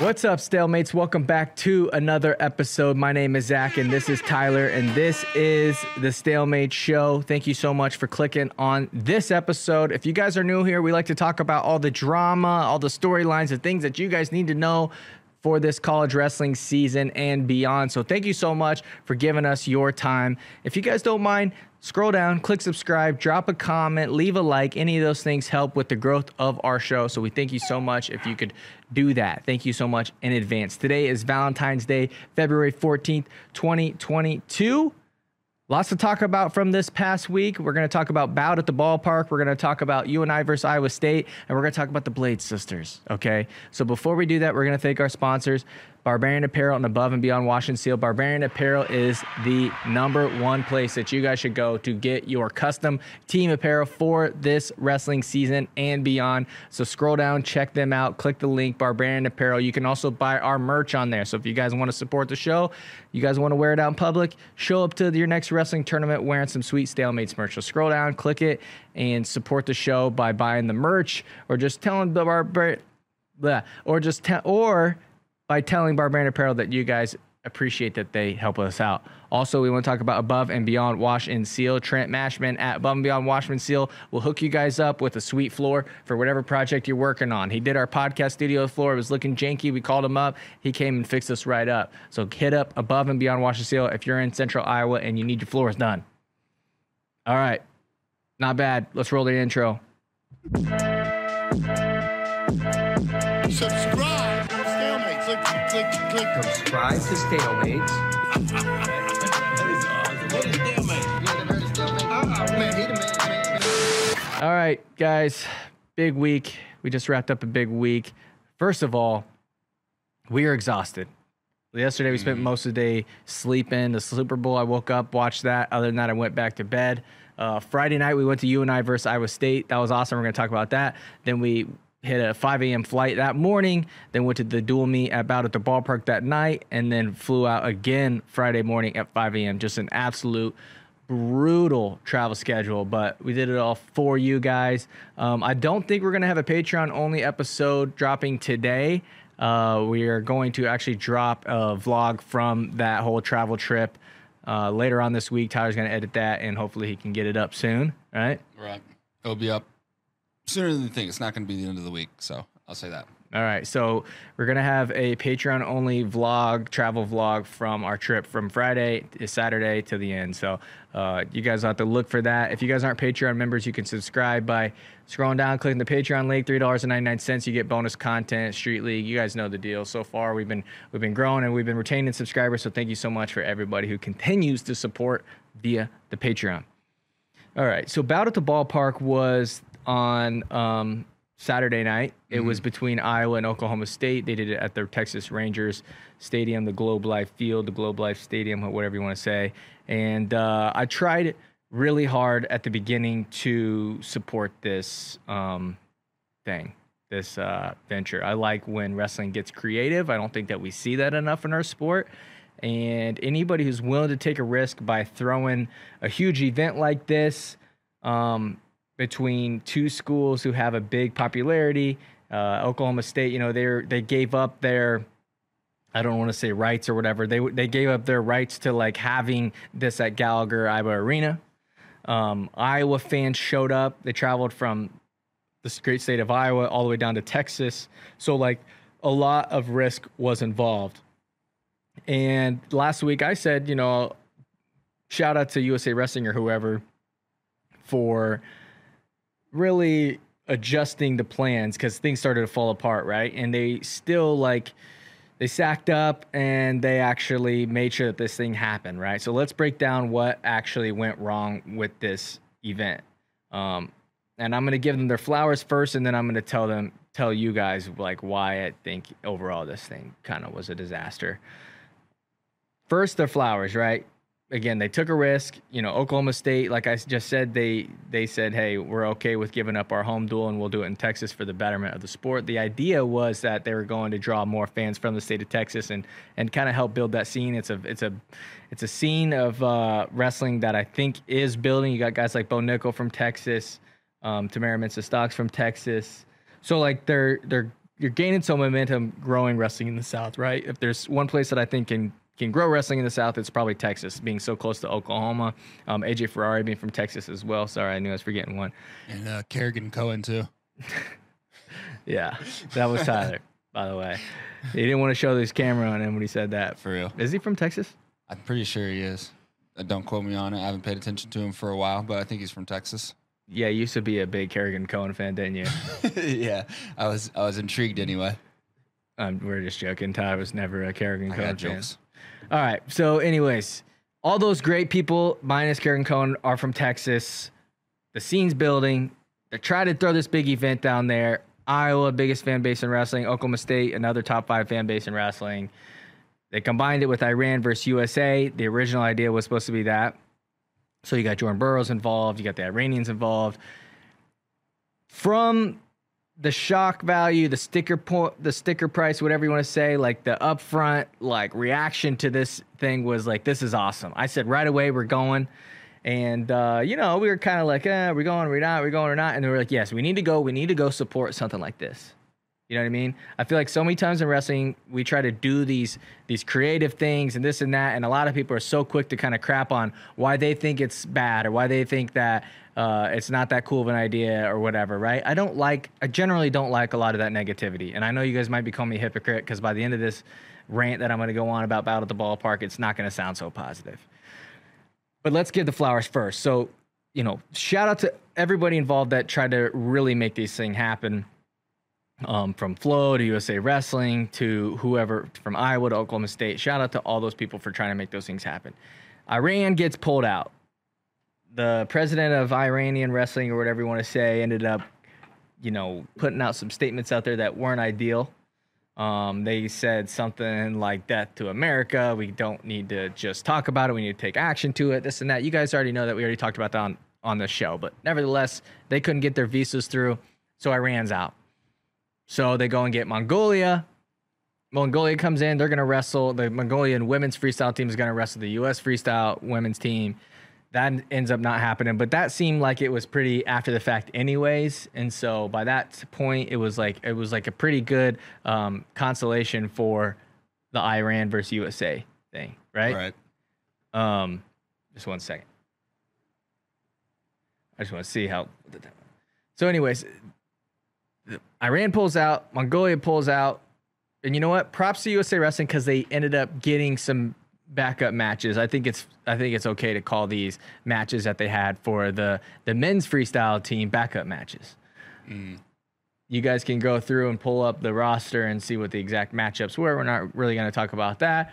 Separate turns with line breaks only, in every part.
What's up, stalemates? Welcome back to another episode. My name is Zach, and this is Tyler, and this is the Stalemate Show. Thank you so much for clicking on this episode. If you guys are new here, we like to talk about all the drama, all the storylines, and things that you guys need to know for this college wrestling season and beyond. So, thank you so much for giving us your time. If you guys don't mind, scroll down, click subscribe, drop a comment, leave a like. Any of those things help with the growth of our show. So we thank you so much if you could do that. Thank you so much in advance. Today is Valentine's Day, February 14th, 2022. Lots to talk about from this past week. We're going to talk about Bout at the ballpark. We're going to talk about UNI versus Iowa State, and we're going to talk about the Blade sisters. Okay. So before we do that, we're going to thank our sponsors. Barbarian Apparel and Above and Beyond Wash and Seal. Barbarian Apparel is the number one place that you guys should go to get your custom team apparel for this wrestling season and beyond. So scroll down, check them out, click the link, Barbarian Apparel. You can also buy our merch on there. So if you guys want to support the show, you guys want to wear it out in public, show up to your next wrestling tournament wearing some sweet Stalemates merch. So scroll down, click it, and support the show by buying the merch or just telling the Barbarian. Or just te- or by telling Barbarian Apparel that you guys appreciate that they help us out. Also, we want to talk about Above and Beyond Wash and Seal. Trent Mashman at Above and Beyond Wash and Seal will hook you guys up with a sweet floor for whatever project you're working on. He did our podcast studio floor. It was looking janky. We called him up. He came and fixed us right up. So hit up Above and Beyond Wash and Seal if you're in central Iowa and you need your floors done. All right. Not bad. Let's roll the intro.
Click, click.
Subscribe to Stalemates.
All right, guys, big week. We just wrapped up a big week. First of all, we are exhausted. Yesterday, we spent most of the day sleeping. The Super Bowl, I woke up, watched that. Other than that, I went back to bed. Uh, Friday night, we went to UNI versus Iowa State. That was awesome. We're going to talk about that. Then we hit a 5 a.m. flight that morning. Then went to the dual meet about at the ballpark that night, and then flew out again Friday morning at 5 a.m. Just an absolute brutal travel schedule, but we did it all for you guys. Um, I don't think we're gonna have a Patreon only episode dropping today. Uh, we are going to actually drop a vlog from that whole travel trip uh, later on this week. Tyler's gonna edit that, and hopefully he can get it up soon. Right?
Right. It'll be up sooner than you think. It's not going to be the end of the week, so I'll say that.
All right, so we're gonna have a Patreon only vlog, travel vlog from our trip from Friday to Saturday to the end. So uh, you guys have to look for that. If you guys aren't Patreon members, you can subscribe by scrolling down, clicking the Patreon link, three dollars and ninety nine cents. You get bonus content, Street League. You guys know the deal. So far, we've been we've been growing and we've been retaining subscribers. So thank you so much for everybody who continues to support via the Patreon. All right. So Bout at the Ballpark was on um, Saturday night. It was between Iowa and Oklahoma State. They did it at their Texas Rangers Stadium, the Globe Life Field, the Globe Life Stadium, whatever you want to say. And uh, I tried really hard at the beginning to support this um, thing, this uh, venture. I like when wrestling gets creative. I don't think that we see that enough in our sport. And anybody who's willing to take a risk by throwing a huge event like this um, between two schools who have a big popularity, uh, Oklahoma State, you know, they they gave up their I don't want to say rights or whatever. They they gave up their rights to like having this at Gallagher Iba Arena. Um, Iowa fans showed up. They traveled from the great state of Iowa all the way down to Texas. So like a lot of risk was involved. And last week I said, you know, shout out to USA Wrestling or whoever for really adjusting the plans because things started to fall apart, right? And they still like they sacked up and they actually made sure that this thing happened, right? So let's break down what actually went wrong with this event. Um, and I'm gonna give them their flowers first, and then I'm gonna tell them tell you guys like why I think overall this thing kind of was a disaster. First, their flowers, right? Again, they took a risk. You know, Oklahoma State, like I just said, they they said, "Hey, we're okay with giving up our home dual, and we'll do it in Texas for the betterment of the sport." The idea was that they were going to draw more fans from the state of Texas and and kind of help build that scene. It's a it's a it's a scene of uh, wrestling that I think is building. You got guys like Bo Nickal from Texas, um, Tamyra Mensah Stocks from Texas. So like they're they're you're gaining some momentum growing wrestling in the South, right? If there's one place that I think can can grow wrestling in the South, it's probably Texas, being so close to Oklahoma. Um, AJ Ferrari being from Texas as well. Sorry, I knew I was forgetting one.
And uh, Kerrigan Cohen too.
Yeah, that was Tyler, by the way. He didn't want to show this camera on him when he said that.
For real.
Is he from Texas?
I'm pretty sure he is. Uh, Don't quote me on it. I haven't paid attention to him for a while, but I think he's from Texas.
Yeah, you used to be a big Kerrigan Cohen fan, didn't you?
yeah, I was I was intrigued anyway.
um, we're just joking. Ty was never a Kerrigan
I
Cohen fan.
jokes.
All right. So, anyways, all those great people, minus Karen Cohen, are from Texas. The scene's building. They're trying to throw this big event down there. Iowa, biggest fan base in wrestling. Oklahoma State, another top five fan base in wrestling. They combined it with Iran versus USA. The original idea was supposed to be that. So you got Jordan Burroughs involved. You got the Iranians involved. From the shock value, the sticker point, the sticker price, whatever you want to say, like the upfront like reaction to this thing was like, this is awesome. I said right away we're going, and uh, you know we were kind of like, eh, we're going, we're not, we're going or not, and they were like, yes, we need to go, we need to go support something like this. You know what I mean? I feel like so many times in wrestling we try to do these these creative things and this and that, and a lot of people are so quick to kind of crap on why they think it's bad or why they think that uh, it's not that cool of an idea or whatever, right? I don't like, I generally don't like a lot of that negativity, and I know you guys might be calling me a hypocrite because by the end of this rant that I'm going to go on about Battle at the Ballpark, it's not going to sound so positive. But let's give the flowers first. So, you know, shout out to everybody involved that tried to really make this thing happen um, from Flo to USA Wrestling to whoever from Iowa to Oklahoma State. Shout out to all those people for trying to make those things happen. Iran gets pulled out. The president of Iranian wrestling, or whatever you want to say, ended up, you know, putting out some statements out there that weren't ideal. Um, they said something like death to America. We don't need to just talk about it. We need to take action to it. This and that. You guys already know that we already talked about that on, on the show. But nevertheless, they couldn't get their visas through. So Iran's out. So they go and get Mongolia. Mongolia comes in. They're going to wrestle. The Mongolian women's freestyle team is going to wrestle the U.S. freestyle women's team. That ends up not happening, but that seemed like it was pretty after the fact, anyways. And so by that point, it was like it was like a pretty good um, consolation for the Iran versus USA thing, right?
Right.
Um, just one second. I just want to see how. So, anyways, Iran pulls out, Mongolia pulls out, and you know what? Props to USA Wrestling because they ended up getting some backup matches. I think it's I think it's okay to call these matches that they had for the the men's freestyle team backup matches. Mm. You guys can go through and pull up the roster and see what the exact matchups were. We're not really going to talk about that.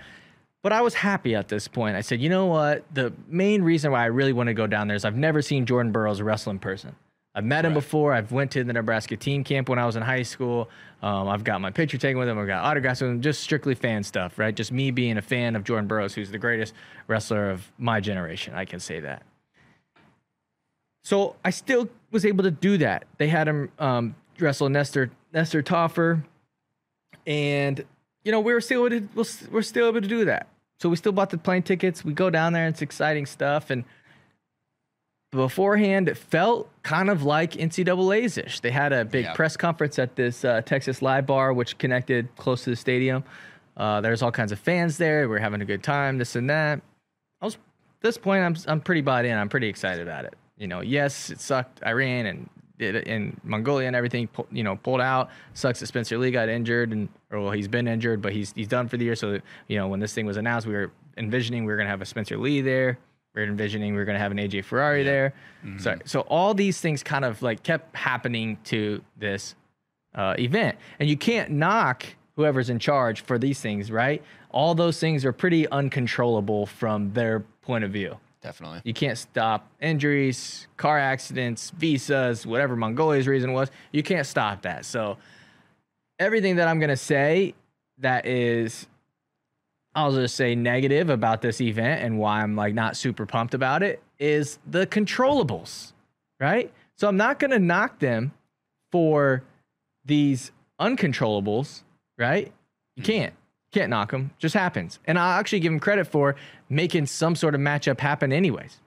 But I was happy at this point. I said, you know what? The main reason why I really want to go down there is I've never seen Jordan Burroughs wrestle in person. I've met him before. I've went to the Nebraska team camp when I was in high school. Um, I've got my picture taken with him. I've got autographs with him. Just strictly fan stuff, right? Just me being a fan of Jordan Burroughs, who's the greatest wrestler of my generation. I can say that. So I still was able to do that. They had him um, wrestle Nestor Nestor Taffur, and you know we were still able to, we're still able to do that. So we still bought the plane tickets. We go down there. It's exciting stuff. And beforehand, it felt kind of like NCAA's ish. They had a big
Yeah.
press conference at this uh, Texas Live Bar, which connected close to the stadium. Uh, there's all kinds of fans there. We are having a good time. This and that. I was at this point. I'm I'm pretty bought in. I'm pretty excited about it. You know, yes, it sucked. Iran and in Mongolia and everything. You know, pulled out. Sucks that Spencer Lee got injured and or well, he's been injured, but he's he's done for the year. So you know, when this thing was announced, we were envisioning we were gonna have a Spencer Lee there. We were envisioning we are gonna have an AJ Ferrari there. So so all these things kind of like kept happening to this uh, event. And you can't knock whoever's in charge for these things, right? All those things are pretty uncontrollable from their point of view.
Definitely.
You can't stop injuries, car accidents, visas, whatever Mongolia's reason was. You can't stop that. So everything that I'm going to say that is I'll just say negative about this event and why I'm like not super pumped about it is the controllables, right? So I'm not going to knock them for these uncontrollables, right? You can't. Can't knock them. Just happens. And I'll actually give them credit for making some sort of matchup happen anyways.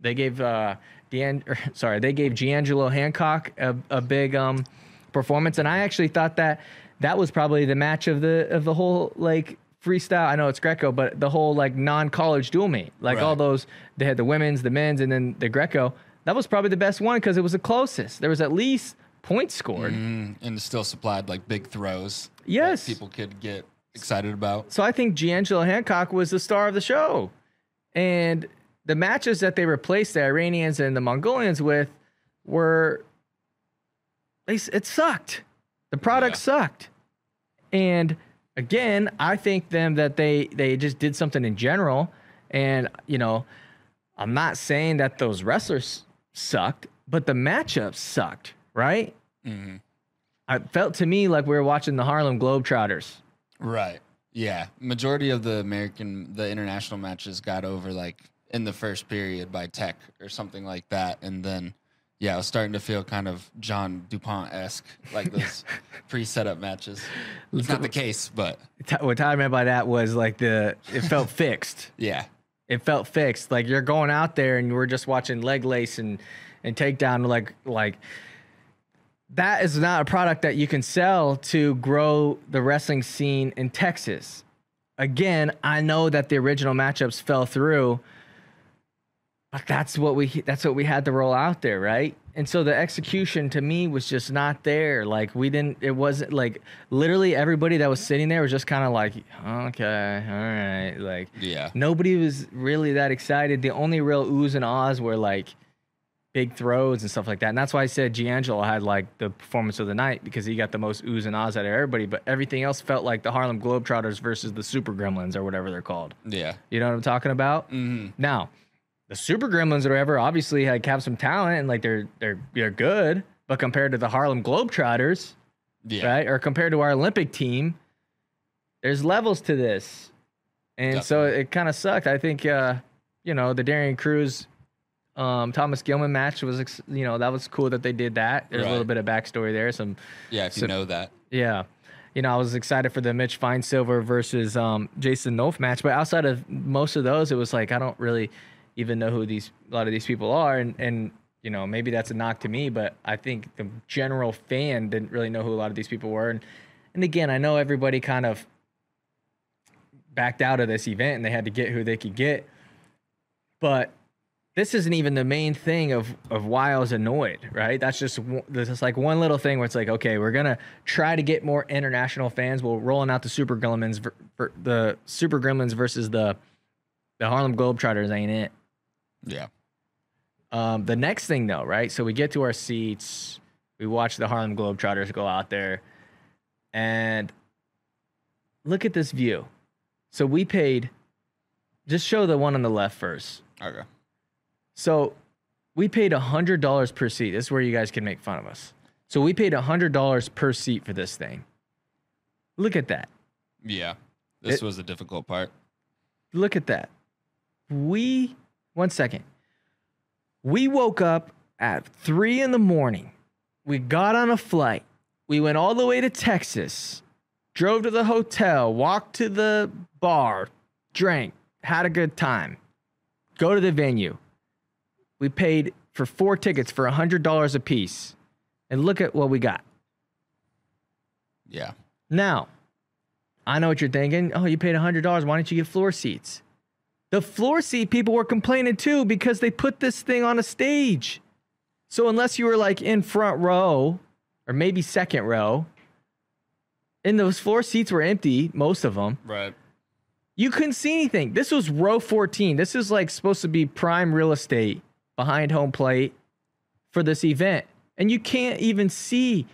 They gave uh Dean, or, sorry, they gave G'Angelo Hancock a, a big um performance, and I actually thought that that was probably the match of the of the whole like freestyle. I know it's Greco, but the whole like non-college dual meet, like all those they had the women's, the men's, and then the Greco. That was probably the best one because it was the closest. There was at least points scored.
Mm, and still supplied like big throws. that
Yes.
people could get excited about.
So I think D'Angelo Hancock was the star of the show. And the matches that they replaced the Iranians and the Mongolians with were they, it sucked. The product
Yeah.
sucked. And again, I think them that they they just did something in general. And you know, I'm not saying that those wrestlers sucked, but the matchups sucked, right?
hmm
I felt to me like we were watching the Harlem Globetrotters.
Right. Yeah. Majority of the American, the international matches got over like in the first period by tech or something like that. And then, yeah, I was starting to feel kind of John DuPont esque, like those pre setup matches. It's not the case, but
what Tyler meant by that was like the it felt fixed.
yeah.
It felt fixed. Like you're going out there and we're just watching leg lace and and takedown. Like like that is not a product that you can sell to grow the wrestling scene in Texas. Again, I know that the original matchups fell through, but that's what we that's what we had to roll out there, right? And so the execution to me was just not there. Like we didn't it wasn't like literally everybody that was sitting there was just kind of like, okay, all right, like
Yeah.
nobody was really that excited. The only real oohs and ahs were like big throws and stuff like that. And that's why I said D'Angelo had like the performance of the night because he got the most oohs and ahs out of everybody. But everything else felt like the Harlem Globetrotters versus the Super Gremlins or whatever they're called.
Yeah.
You know what I'm talking about?
hmm
Now, the Super Gremlins or whatever obviously like have some talent and like they're they're they're good. But compared to the Harlem Globetrotters,
Yeah.
right? Or compared to our Olympic team, there's levels to this. And so it kind of sucked. I think, uh, you know, the Darian Cruz, um, Thomas Gilman match was, you know, that was cool that they did that. There's a little bit of backstory there. Some,
Yeah. If you know that.
yeah. You know, I was excited for the Mitch Finesilver versus um, Jason Nolf match, but outside of most of those, it was like I don't really even know who these a lot of these people are, and and you know maybe that's a knock to me, but I think the general fan didn't really know who a lot of these people were, and and again, I know everybody kind of backed out of this event and they had to get who they could get, but this isn't even the main thing of of why I was annoyed, right? That's just this is like one little thing where it's like, okay, we're gonna try to get more international fans. We're rolling out the Super Gremlins, the Super Gremlins versus the the Harlem Globetrotters ain't it?
Yeah.
Um, the next thing though, right? So we get to our seats, we watch the Harlem Globetrotters go out there, and look at this view. So we paid. Just show the one on the left first.
Okay.
So we paid hundred dollars per seat. This is where you guys can make fun of us. So we paid hundred dollars per seat for this thing. Look at that.
Yeah. This
It-
was the difficult part.
Look at that. We one second. We woke up at three in the morning. We got on a flight. We went all the way to Texas, drove to the hotel, walked to the bar, drank, had a good time. Go to the venue. We paid for four tickets for $100 a piece. And look at what we got.
Yeah.
Now, I know what you're thinking. Oh, you paid $100. Why didn't you get floor seats? The floor seat people were complaining too because they put this thing on a stage. So, unless you were like in front row or maybe second row, and those floor seats were empty, most of them,
Right.
you couldn't see anything. This was row 14. This is like supposed to be prime real estate behind home plate for this event. And you can't even see.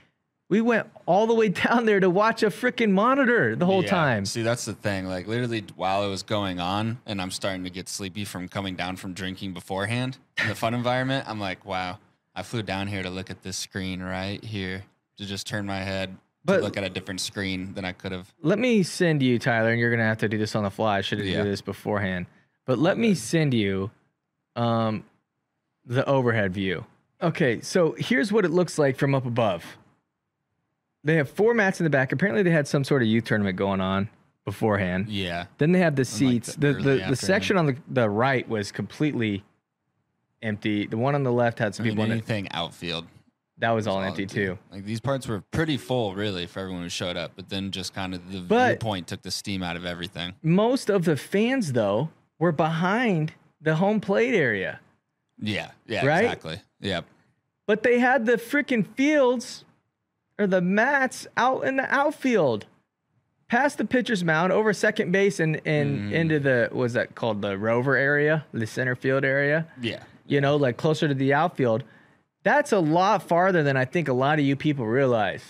We went all the way down there to watch a freaking monitor the whole
Yeah.
time.
See, that's the thing. Like literally while it was going on and I'm starting to get sleepy from coming down from drinking beforehand in the fun environment, I'm like, wow, I flew down here to look at this screen right here to just turn my head
But-
to look at a different screen than I could have.
Let me send you, Tyler, and you're gonna have to do this on the fly. I should have
Yeah.
did this beforehand. But let me send you um, the overhead view. Okay, so here's what it looks like from up above. They have four mats in the back. Apparently, they had some sort of youth tournament going on beforehand.
Yeah.
Then they have the seats.
the
the the, the section on the, the right was completely empty. The one on the left had
I
some
mean,
people in it.
anything outfield
That was all
All
empty too.
Like these parts were pretty full, really, for everyone who showed up. But then just kind of the
But-
viewpoint took the steam out of everything.
Most of the fans though were behind the home plate area.
Yeah, yeah,
Right?
exactly. Yep.
But they had the freaking fields or the mats out in the outfield. Past the pitcher's mound, over second base and, and
Mhm.
into the was that called the rover area, the center field area.
Yeah.
You know, like closer to the outfield. That's a lot farther than I think a lot of you people realize.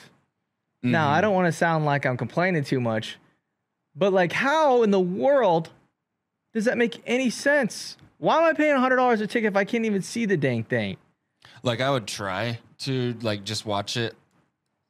Now,
Mm-hmm.
I don't want to sound like I'm complaining too much, but like, how in the world does that make any sense? Why am I paying $100 a ticket if I can't even see the dang thing?
Like I would try to like just watch it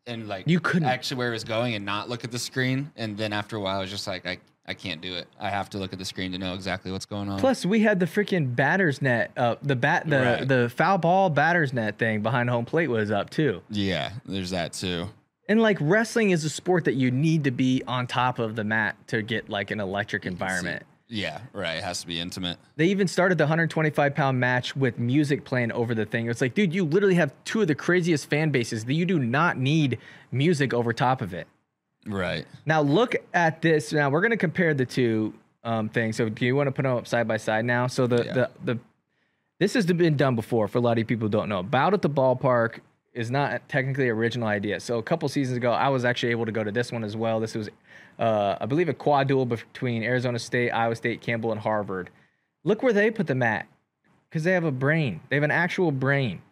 and like
You couldn't.
actually where it was going and not look at the screen. And then after a while, I was just like, I, I can't do it. I have to look at the screen to know exactly what's going on.
Plus, we had the freaking batter's net up. The bat, the
Right.
the foul ball batter's net thing behind home plate was up too.
yeah, there's that too.
And like wrestling is a sport that you need to be on top of the mat to get like an electric environment.
Yeah, right. It has to be intimate.
They even started the 125 pound match with music playing over the thing. It's like, dude, you literally have two of the craziest fan bases that you do not need music over top of it.
Right.
Now look at this. Now we're gonna compare the two um, things. So do you want to put them up side by side now? So the
Yeah.
the the this has been done before for a lot of people who don't know. Bout at the ballpark is not technically original idea. So a couple seasons ago, I was actually able to go to this one as well. This was, uh, I believe, a quad dual between Arizona State, Iowa State, Campbell, and Harvard. Look where they put the mat, because they have a brain. They have an actual brain.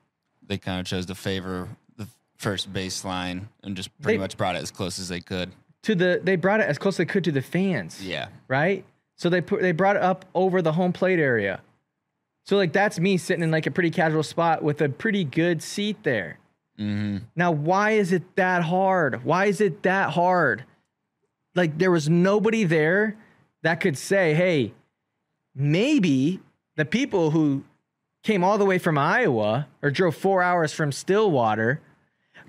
They kind of chose to favor the first baseline and just pretty
They-
much brought it as close as they could.
To the they brought it as close as they could to the fans.
Yeah.
right? So they put they brought it up over the home plate area. So like that's me sitting in like a pretty casual spot with a pretty good seat there.
Mm-hmm.
Now why is it that hard? Why is it that hard? Like there was nobody there that could say, "Hey, maybe the people who came all the way from Iowa or drove 4 hours from Stillwater,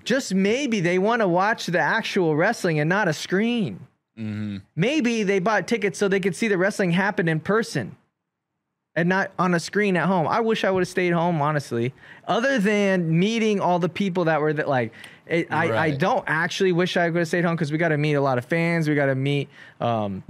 just maybe they want to watch the actual wrestling and not a screen."
Mm-hmm.
Maybe they bought tickets so they could see the wrestling happen in person and not on a screen at home. I wish I would have stayed home, honestly. Other than meeting all the people that were that, like, it, I, I don't actually wish I would have stayed home because we got to meet a lot of fans. We got to meet um,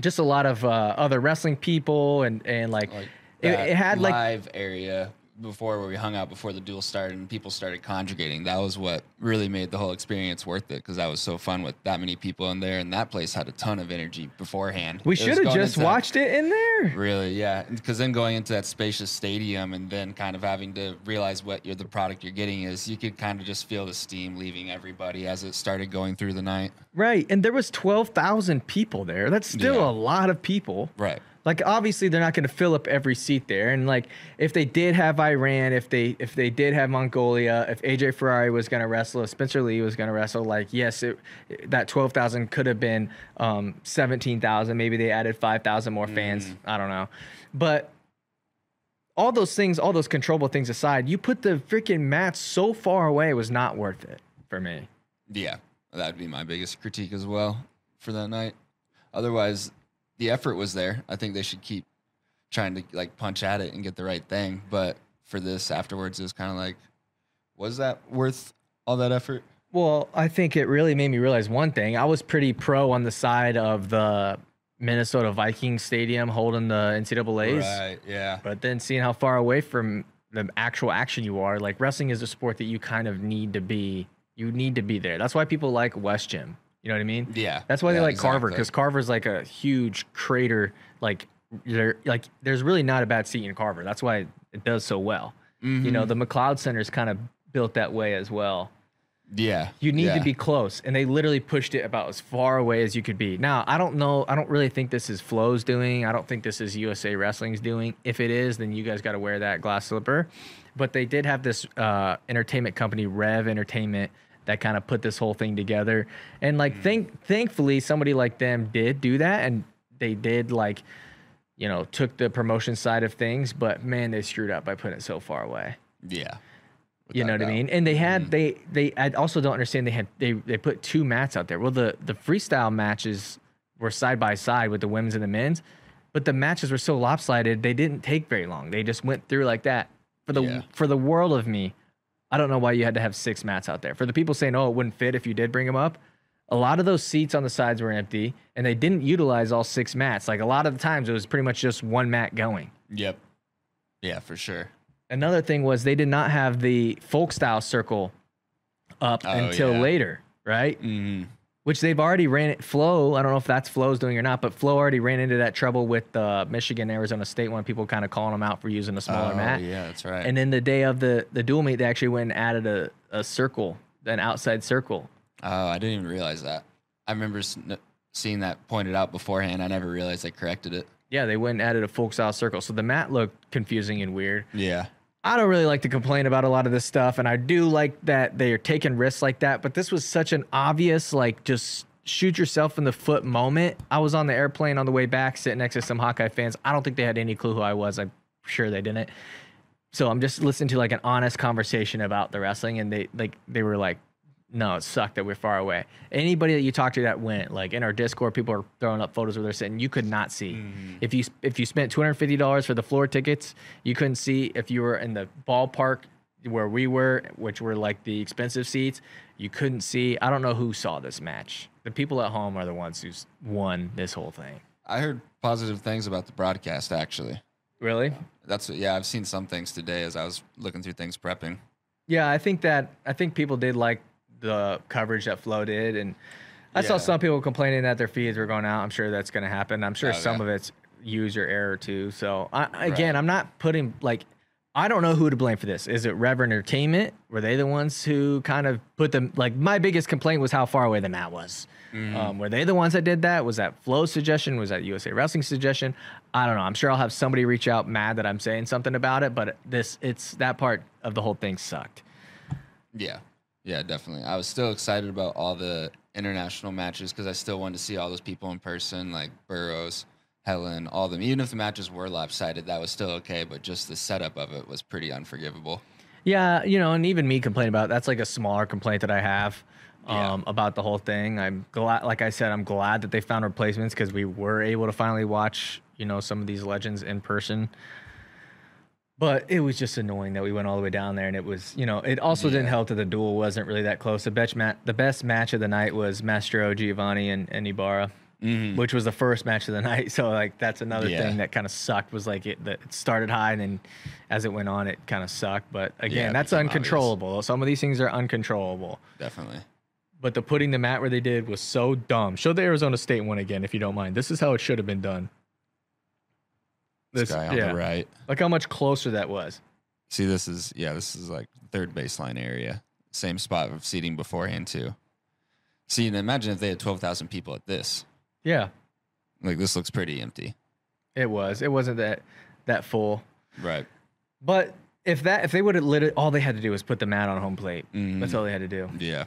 just a lot of uh, other wrestling people and and like,
Like
it, it had like
live area before where we hung out before the dual started and people started conjugating. That was what really made the whole experience worth it because that was so fun with that many people in there and that place had a ton of energy beforehand.
we should have just
into that-
watched it in there.
Really, yeah. Because then going into that spacious stadium and then kind of having to realize what you're, the product you're getting is, you could kind of just feel the steam leaving everybody as it started going through the night.
Right, and there was twelve thousand people there. That's still
Yeah.
a lot of people.
Right.
Like obviously they're not going to fill up every seat there, and like if they did have Iran, if they if they did have Mongolia, if AJ Ferrari was going to wrestle, if Spencer Lee was going to wrestle, like yes, it, that twelve thousand could have been um, seventeen thousand. Maybe they added five thousand more fans. I don't know, but all those things, all those controllable things aside, you put the freaking mats so far away it was not worth it for me.
Yeah, that'd be my biggest critique as well for that night. Otherwise, the effort was there. I think they should keep trying to like punch at it and get the right thing. But for this afterwards, it was kind of like, was that worth all that effort?
Well, I think it really made me realize one thing. I was pretty pro on the side of the Minnesota Vikings stadium holding the NCAA's,
Right. Yeah.
but then seeing how far away from the actual action you are, like wrestling is a sport that you kind of need to be. You need to be there. That's why people like West Gym. You know what I mean?
Yeah.
That's why they
yeah,
like Carver
exactly.
because Carver's like a huge crater. Like there, like there's really not a bad seat in Carver. That's why it does so well. You
Mm-hmm.
know, the McLeod Center is kind of built that way as well.
Yeah.
You need
yeah.
to be close, and they literally pushed it about as far away as you could be. Now, I don't know. I don't really think this is Flo's doing. I don't think this is USA Wrestling's doing. If it is, then you guys got to wear that glass slipper. But they did have this uh, entertainment company, Rev Entertainment, that kind of put this whole thing together. And like, thank thankfully, somebody like them did do that, and they did like, you know, took the promotion side of things. But man, they screwed up by putting it so far away.
Yeah.
You know what I mean? And they had
Mm-hmm.
they they I also don't understand they had they they put two mats out there. Well, the the freestyle matches were side by side with the women's and the men's, but the matches were so lopsided they didn't take very long. They just went through like that. For the
Yeah.
for the world of me, I don't know why you had to have six mats out there. For the people saying, "Oh, it wouldn't fit if you did bring them up," a lot of those seats on the sides were empty, and they didn't utilize all six mats. Like a lot of the times, it was pretty much just one mat going.
Yep. Yeah, for sure.
Another thing was they did not have the folk style circle up
Oh,
until
yeah.
later, right?
Mm,
Which they've already ran it. Flo, I don't know if that's Flo's doing or not, but Flo already ran into that trouble with the Michigan Arizona State one. People kind of calling them out for using a smaller
oh,
mat.
Yeah, that's right.
And then the day of the the dual meet, they actually went and added a, a circle, an outside circle.
oh, I didn't even realize that. I remember seeing that pointed out beforehand. I never realized they corrected it.
Yeah, they went and added a folk style circle. So the mat looked confusing and weird.
Yeah.
I don't really like to complain about a lot of this stuff, and I do like that they are taking risks like that. But this was such an obvious, like, just shoot yourself in the foot moment. I was on the airplane on the way back, sitting next to some Hawkeye fans. I don't think they had any clue who I was. I'm sure they didn't. So I'm just listening to like an honest conversation about the wrestling, and they like they were like, "No, it sucked that we're far away." Anybody that you talked to that went, like in our Discord, people are throwing up photos where they're sitting. You could not see mm-hmm. if you if you spent two hundred fifty dollars for the floor tickets, you couldn't see if you were in the ballpark where we were, which were like the expensive seats. You couldn't see. I don't know who saw this match. The people at home are the ones who won this whole thing.
I heard positive things about the broadcast, actually.
Really?
That's yeah, I've seen some things today as I was looking through things prepping.
Yeah, I think that I think people did like the coverage that Flo did, and I saw some people complaining that their feeds were going out. I'm sure that's going to happen. I'm sure
Oh,
some
yeah.
of it's user error too. So I, again,
Right.
I'm not putting like I don't know who to blame for this. Is it Rev Entertainment? Were they the ones who kind of put them? Like my biggest complaint was how far away the mat was.
Mm-hmm.
Um, were they the ones that did that? Was that Flo's suggestion? Was that USA Wrestling suggestion? I don't know. I'm sure I'll have somebody reach out mad that I'm saying something about it, but this it's that part of the whole thing sucked.
Yeah. Yeah, definitely. I was still excited about all the international matches because I still wanted to see all those people in person, like Burroughs, Helen, all of them. Even if the matches were lopsided, that was still okay, but just the setup of it was pretty unforgivable.
Yeah, you know, and even me complaining about that's like a smaller complaint that I have
Yeah.
um, about the whole thing. I'm glad, like I said, I'm glad that they found replacements because we were able to finally watch, you know, some of these legends in person. But it was just annoying that we went all the way down there, and it was, you know, it also didn't help that the dual wasn't really that close. The best, ma- the best match of the night was Mastrogiovanni and, and Ibarra,
Mm-hmm.
which was the first match of the night. So like that's another
Yeah.
thing that kind of sucked was like it, it started high and then as it went on, it kind of sucked. But again,
it
that's
became obvious.
uncontrollable. Some of these things are uncontrollable.
Definitely.
But the putting the mat where they did was so dumb. Show the Arizona State one again if you don't mind. This is how it should have been done.
This, guy on
yeah.
the right.
Like how much closer that was.
See, this is, yeah, this is like third baseline area. Same spot of seating beforehand, too. See, and imagine if they had 12,000 people at this.
Yeah,
Like, this looks pretty empty.
it was. It wasn't that that full.
Right.
But if that if they would have lit it, all they had to do was put the mat on home plate.
Mhm.
That's all they had to do.
Yeah.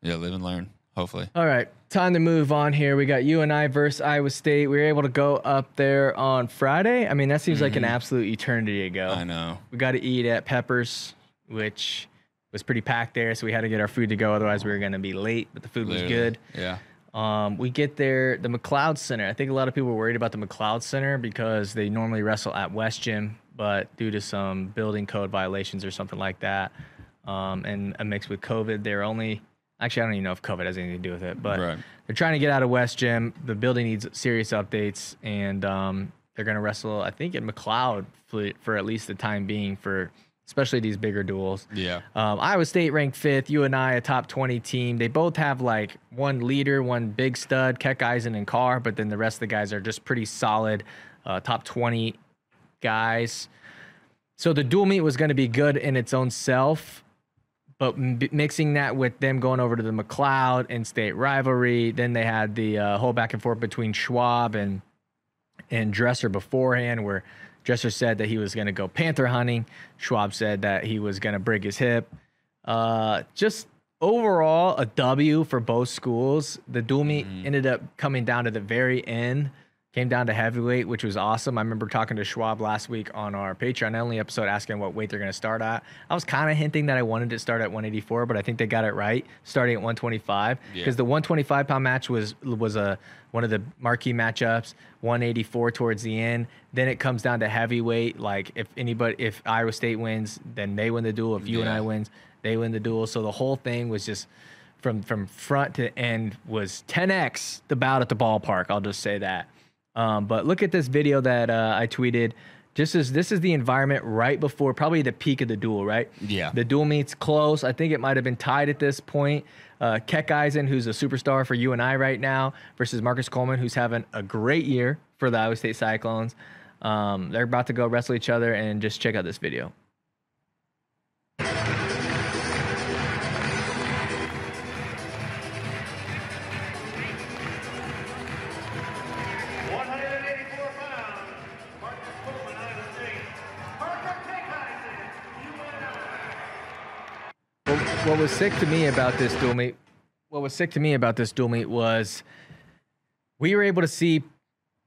Yeah, live and learn, hopefully.
All right, time to move on here. We got UNI versus Iowa State. We were able to go up there on Friday. I mean, that seems like an absolute eternity ago.
Mm-hmm. I know.
We got to eat at Peppers, which was pretty packed there, so we had to get our food to go. Otherwise, we were going to be late. But the food was good.
Yeah.
Um, we get there, the McLeod Center. I think a lot of people were worried about the McLeod Center because they normally wrestle at West Gym, but due to some building code violations or something like that, um, and a mix with COVID, they're only actually I don't even know if COVID has anything to do with it, but
Right.
they're trying to get out of West Gym. The building needs serious updates, and um, they're going to wrestle, I think, in McLeod for, for at least the time being for especially these bigger duals.
Yeah.
Um, Iowa State ranked fifth. UNI a top twenty team. They both have like one leader, one big stud, Keckeisen and Carr, but then the rest of the guys are just pretty solid, uh, top twenty guys. So the dual meet was going to be good in its own self, but m- mixing that with them going over to the McLeod in-state rivalry, then they had the uh, whole back and forth between Schwab and and Dresser beforehand, where Dresser said that he was going to go panther hunting. Schwab said that he was going to break his hip. Uh, just overall, a W for both schools. The dual meet ended up coming down to the very end. Came down to heavyweight, which was awesome. I remember talking to Schwab last week on our Patreon only episode, asking what weight they're going to start at. I was kind of hinting that I wanted to start at 184, but I think they got it right, starting at 125,
Yeah.
because the 125 pound match was was a one of the marquee matchups. 184 towards the end. Then it comes down to heavyweight. Like if anybody, if Iowa State wins, then they win the dual. If you
Yeah.
And I wins, they win the dual. So the whole thing was just from from front to end was 10x the bout at the ballpark. I'll just say that. Um, but look at this video that uh, I tweeted. Just as this is the environment right before probably the peak of the dual, right?
Yeah.
The dual meets close. I think it might have been tied at this point. Uh, Keckeisen, who's a superstar for UNI right now, versus Marcus Coleman, who's having a great year for the Iowa State Cyclones. Um, they're about to go wrestle each other, and just check out this video. What, was sick to me about this dual meet, what was sick to me about this dual meet was we were able to see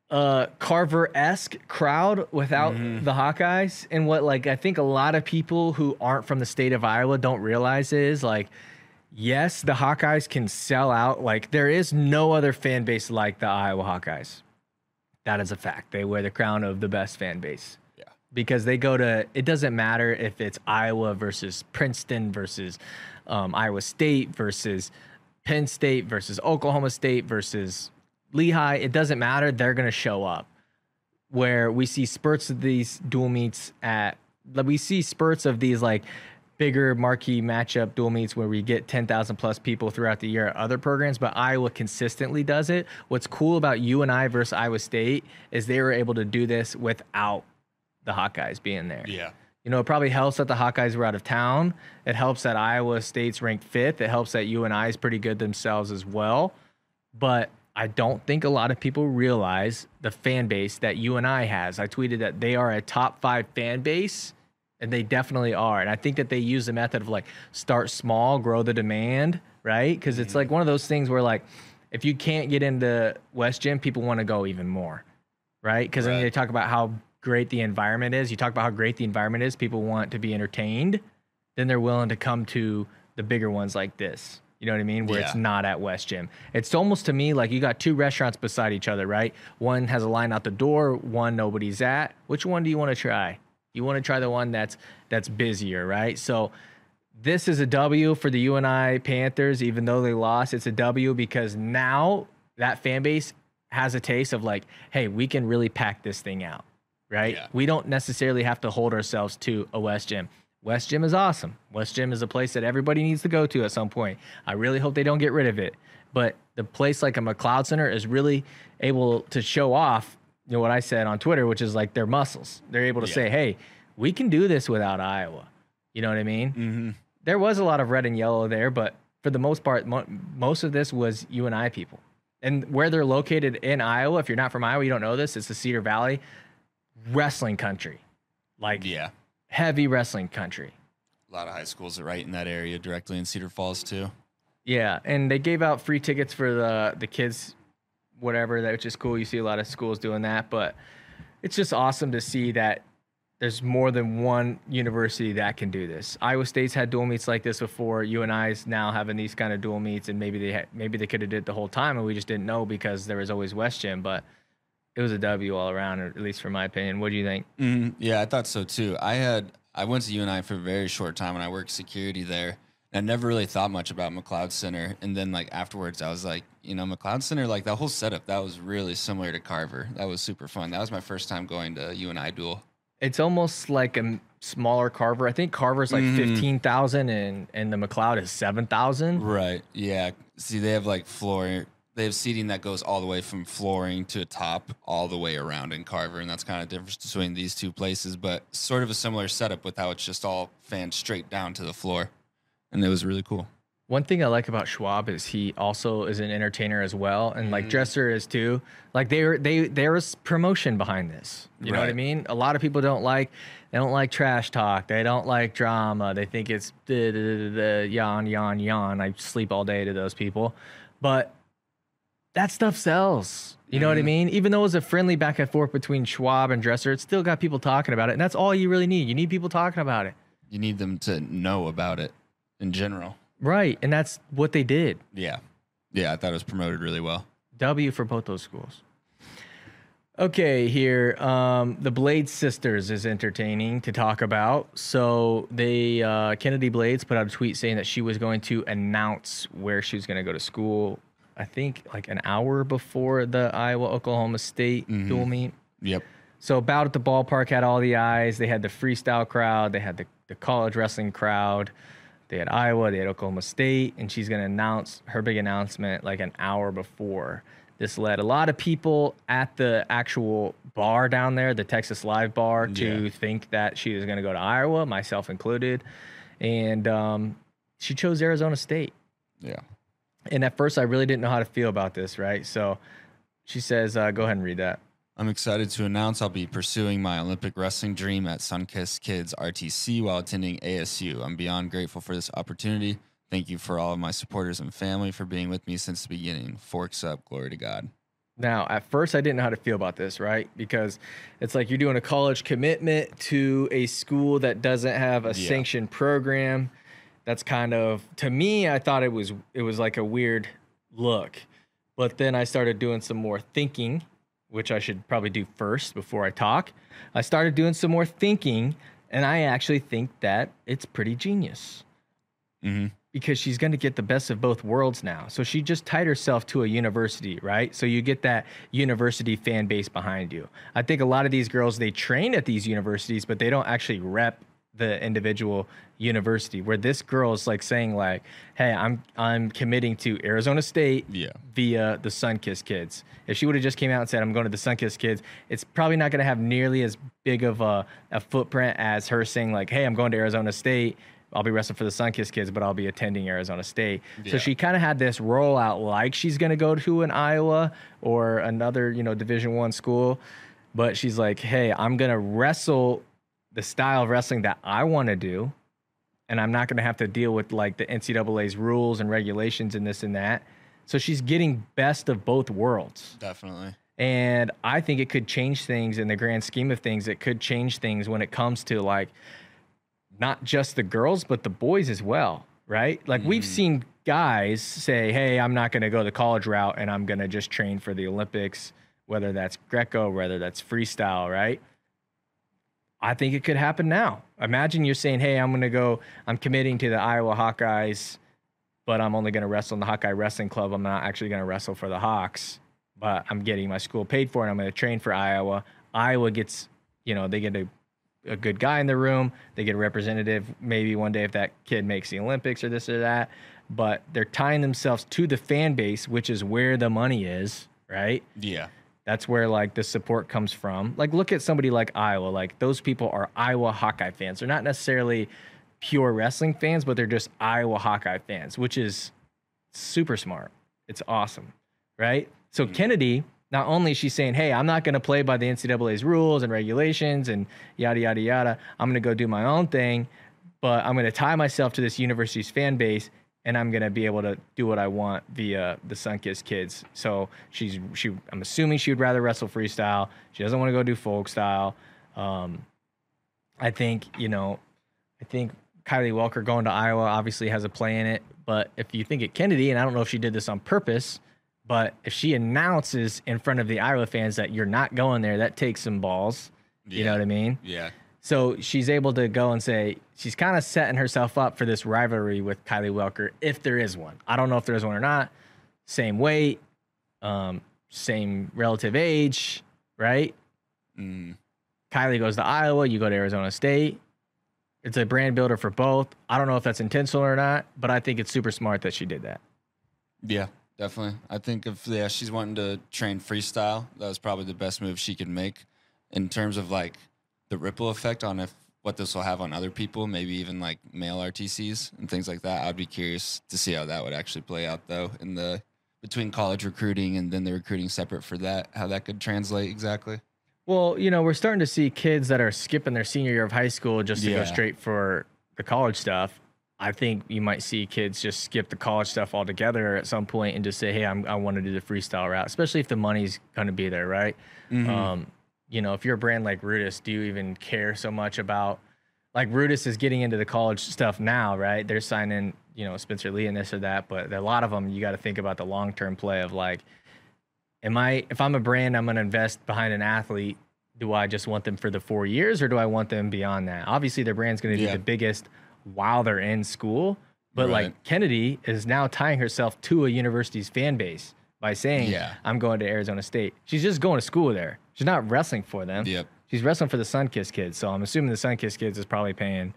a Carver esque crowd without mm-hmm. the Hawkeyes. And what like I think a lot of people who aren't from the state of Iowa don't realize is like, yes, the Hawkeyes can sell out. Like there is no other fan base like the Iowa Hawkeyes. That is a fact. They wear the crown of the best fan base. Because they go to it doesn't matter if it's Iowa versus Princeton versus um, Iowa State versus Penn State versus Oklahoma State versus Lehigh. It doesn't matter. They're going to show up. Where we see spurts of these dual meets at, we see spurts of these like bigger marquee matchup dual meets where we get 10,000 plus people throughout the year at other programs, but Iowa consistently does it. What's cool about UNI versus Iowa State is they were able to do this without the Hawkeyes being there.
Yeah.
You know, it probably helps that the Hawkeyes were out of town. It helps that Iowa State's ranked fifth. It helps that UNI is pretty good themselves as well. But I don't think a lot of people realize the fan base that UNI has. I tweeted that they are a top five fan base, and they definitely are. And I think that they use the method of like start small, grow the demand, right? Because it's mm-hmm. like one of those things where like if you can't get into West Gym, people want to go even more, right? Because then
Right.
they talk about how great the environment is. You talk about how great the environment is. People want to be entertained. Then they're willing to come to the bigger ones like this. You know what I mean? Where it's not at West Gym. It's almost to me like you got two restaurants beside each other, right? One has a line out the door, one nobody's at. Which one do you want to try? You want to try the one that's that's busier, right? So this is a W for the UNI Panthers, even though they lost. It's a W because now that fan base has a taste of like, hey, we can really pack this thing out, right?
Yeah.
We don't necessarily have to hold ourselves to a West Gym. West Gym is awesome. West Gym is a place that everybody needs to go to at some point. I really hope they don't get rid of it. But the place like a McLeod Center is really able to show off, you know, what I said on Twitter, which is like their muscles. They're able to
Yeah.
say, hey, we can do this without Iowa. You know what I mean?
Mm-hmm.
there was a lot of red and yellow there, but for the most part, mo- most of this was UNI people. And where they're located in Iowa, if you're not from Iowa, you don't know this. It's the Cedar Valley wrestling country, like
Yeah.
heavy wrestling country.
A lot of high schools are right in that area, directly in Cedar Falls too.
Yeah, and they gave out free tickets for the the kids, whatever. That which is cool. You see a lot of schools doing that, but it's just awesome to see that there's more than one university that can do this. Iowa State's had dual meets like this before. UNI's now having these kind of dual meets, and maybe they had, maybe they could have did it the whole time, and we just didn't know because there was always West Gym. But it was a W all around, at least for my opinion. What do you think?
hmm Yeah, I thought so too. I had I went to UNI for a very short time and I worked security there. And I never really thought much about McLeod Center. And then like afterwards, I was like, you know, McLeod Center, like that whole setup, that was really similar to Carver. That was super fun. That was my first time going to UNI dual.
It's almost like a smaller Carver. I think Carver's like
Mhm.
fifteen thousand, and and the McLeod is seven thousand.
Right. Yeah. See, they have like floor. They have seating that goes all the way from flooring to top, all the way around in Carver, and that's kind of difference between these two places. But sort of a similar setup with how it's just all fanned straight down to the floor, and it was really cool.
One thing I like about Schwab is he also is an entertainer as well, and like
Mhm.
Dresser is too. Like they they there is promotion behind this. You know what I mean? A lot of people don't like they don't like trash talk. They don't like drama. They think it's the yawn yawn yawn. I sleep all day to those people, but that stuff sells. You know what I
Mm-hmm.
mean? Even though it was a friendly back and forth between Schwab and Dresser, it still got people talking about it. And that's all you really need. You need people talking about it.
You need them to know about it in general.
Right. And that's what they did.
Yeah. Yeah, I thought it was promoted really well.
W for both those schools. Okay, here, um, the Blades sisters is entertaining to talk about. So they, uh, Kennedy Blades put out a tweet saying that she was going to announce where she was going to go to school. I think like an hour before the Iowa Oklahoma State dual meet.
Yep.
So about at the ballpark had all the eyes. They had the freestyle crowd. They had the, the college wrestling crowd. They had Iowa. They had Oklahoma State, and she's going to announce her big announcement like an hour before. This led a lot of people at the actual bar down there, the Texas Live Bar, to
Yeah.
think that she was going to go to Iowa, myself included. And um, she chose Arizona State.
Yeah.
And at first, I really didn't know how to feel about this, right? So she says, uh, go ahead and read that.
I'm excited to announce I'll be pursuing my Olympic wrestling dream at Sunkist Kids RTC while attending ASU. I'm beyond grateful for this opportunity. Thank you for all of my supporters and family for being with me since the beginning. Forks up, glory to God.
Now, at first, I didn't know how to feel about this, right? Because it's like you're doing a college commitment to a school that doesn't have a
Yeah.
sanctioned program. That's kind of to me. I thought it was it was like a weird look, but then I started doing some more thinking, which I should probably do first before I talk. I started doing some more thinking, and I actually think that it's pretty genius
Mm-hmm.
because she's going to get the best of both worlds now. So she just tied herself to a university, right? So you get that university fan base behind you. I think a lot of these girls they train at these universities, but they don't actually rep the individual university. Where this girl is like saying like, "Hey, I'm I'm committing to Arizona State
Yeah.
via the Sunkist Kids." If she would have just came out and said, "I'm going to the Sunkist Kids," it's probably not going to have nearly as big of a, a footprint as her saying like, "Hey, I'm going to Arizona State." I'll be wrestling for the Sunkist kids, but I'll be attending Arizona State. So she kind of had this rollout like she's gonna go to an Iowa or another, you know, Division One school, but she's like, hey, I'm gonna wrestle the style of wrestling that I want to do, and I'm not gonna have to deal with like the NCAA's rules and regulations and this and that. So she's getting best of both worlds.
Definitely.
And I think it could change things in the grand scheme of things. It could change things when it comes to like not just the girls, but the boys as well, right? Like we've mm-hmm. seen guys say, hey, I'm not going to go the college route and I'm going to just train for the Olympics, whether that's Greco, whether that's freestyle, right? I think it could happen now. Imagine you're saying, hey, I'm going to go, I'm committing to the Iowa Hawkeyes, but I'm only going to wrestle in the Hawkeye Wrestling Club. I'm not actually going to wrestle for the Hawks but I'm getting my school paid for and I'm going to train for Iowa. Iowa gets, you know, they get a, a good guy in the room. They get a representative maybe one day if that kid makes the Olympics or this or that. But they're tying themselves to the fan base, which is where the money is, right?
Yeah.
That's where like the support comes from. Like look at somebody like Iowa. Like those people are Iowa Hawkeye fans. They're not necessarily pure wrestling fans, but they're just Iowa Hawkeye fans, which is super smart. It's awesome, right? So mm-hmm. Kennedy, not only is she saying, "Hey, I'm not going to play by the NCAA's rules and regulations and yada yada yada. I'm going to go do my own thing, but I'm going to tie myself to this university's fan base." And I'm gonna be able to do what I want via the Sunkist kids. So she's she. I'm assuming she would rather wrestle freestyle. She doesn't want to go do folk style. Um, I think you know, I think Kylie Welker going to Iowa obviously has a play in it. But if you think at Kennedy, and I don't know if she did this on purpose, but if she announces in front of the Iowa fans that you're not going there, that takes some balls. You know what I mean?
Yeah.
So she's able to go and say she's kind of setting herself up for this rivalry with Kylie Welker, if there is one. I don't know if there is one or not. Same weight, um, same relative age, right?
Mm.
Kylie goes to Iowa, you go to Arizona State. It's a brand builder for both. I don't know if that's intentional or not, but I think it's super smart that she did that.
Yeah, definitely. I think if yeah, she's wanting to train freestyle, that was probably the best move she could make in terms of like the ripple effect on if what this will have on other people, maybe even like male RTCs and things like that. I'd be curious to see how that would actually play out though in the between college recruiting and then the recruiting separate for that, how that could translate exactly.
Well, you know, we're starting to see kids that are skipping their senior year of high school just to go straight for the college stuff. I think you might see kids just skip the college stuff altogether at some point and just say, "Hey, I'm, I want to do the freestyle route," especially if the money's going to be there, right? Um, you know, if you're a brand like Rudis, do you even care so much about like Rudis is getting into the college stuff now, right? They're signing, you know, Spencer Lee and this or that, but a lot of them you got to think about the long term play of like, am I if I'm a brand, I'm going to invest behind an athlete. Do I just want them for the four years, or do I want them beyond that? Obviously, their brand's going to
Yeah.
do the biggest while they're in school, but
Right.
like Kennedy is now tying herself to a university's fan base by saying,
Yeah.
I'm going to Arizona State." She's just going to school there. She's not wrestling for them.
Yep.
She's wrestling for the Sunkist kids, so I'm assuming the Sunkist kids is probably paying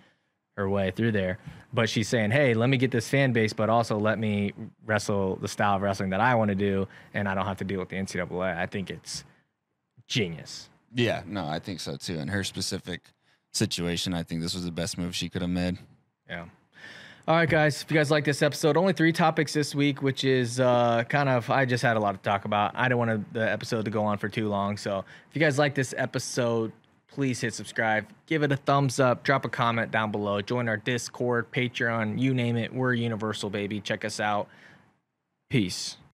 her way through there. But she's saying, "Hey, let me get this fan base, but also let me wrestle the style of wrestling that I want to do, and I don't have to deal with the NCAA." I think it's genius.
Yeah, no, I think so too. In her specific situation, I think this was the best move she could have made.
Yeah. All right, guys. If you guys like this episode, only three topics this week, which is uh, kind of I just had a lot to talk about. I don't want the episode to go on for too long, so if you guys like this episode, please hit subscribe, give it a thumbs up, drop a comment down below, join our Discord, Patreon, you name it. We're universal, baby. Check us out. Peace.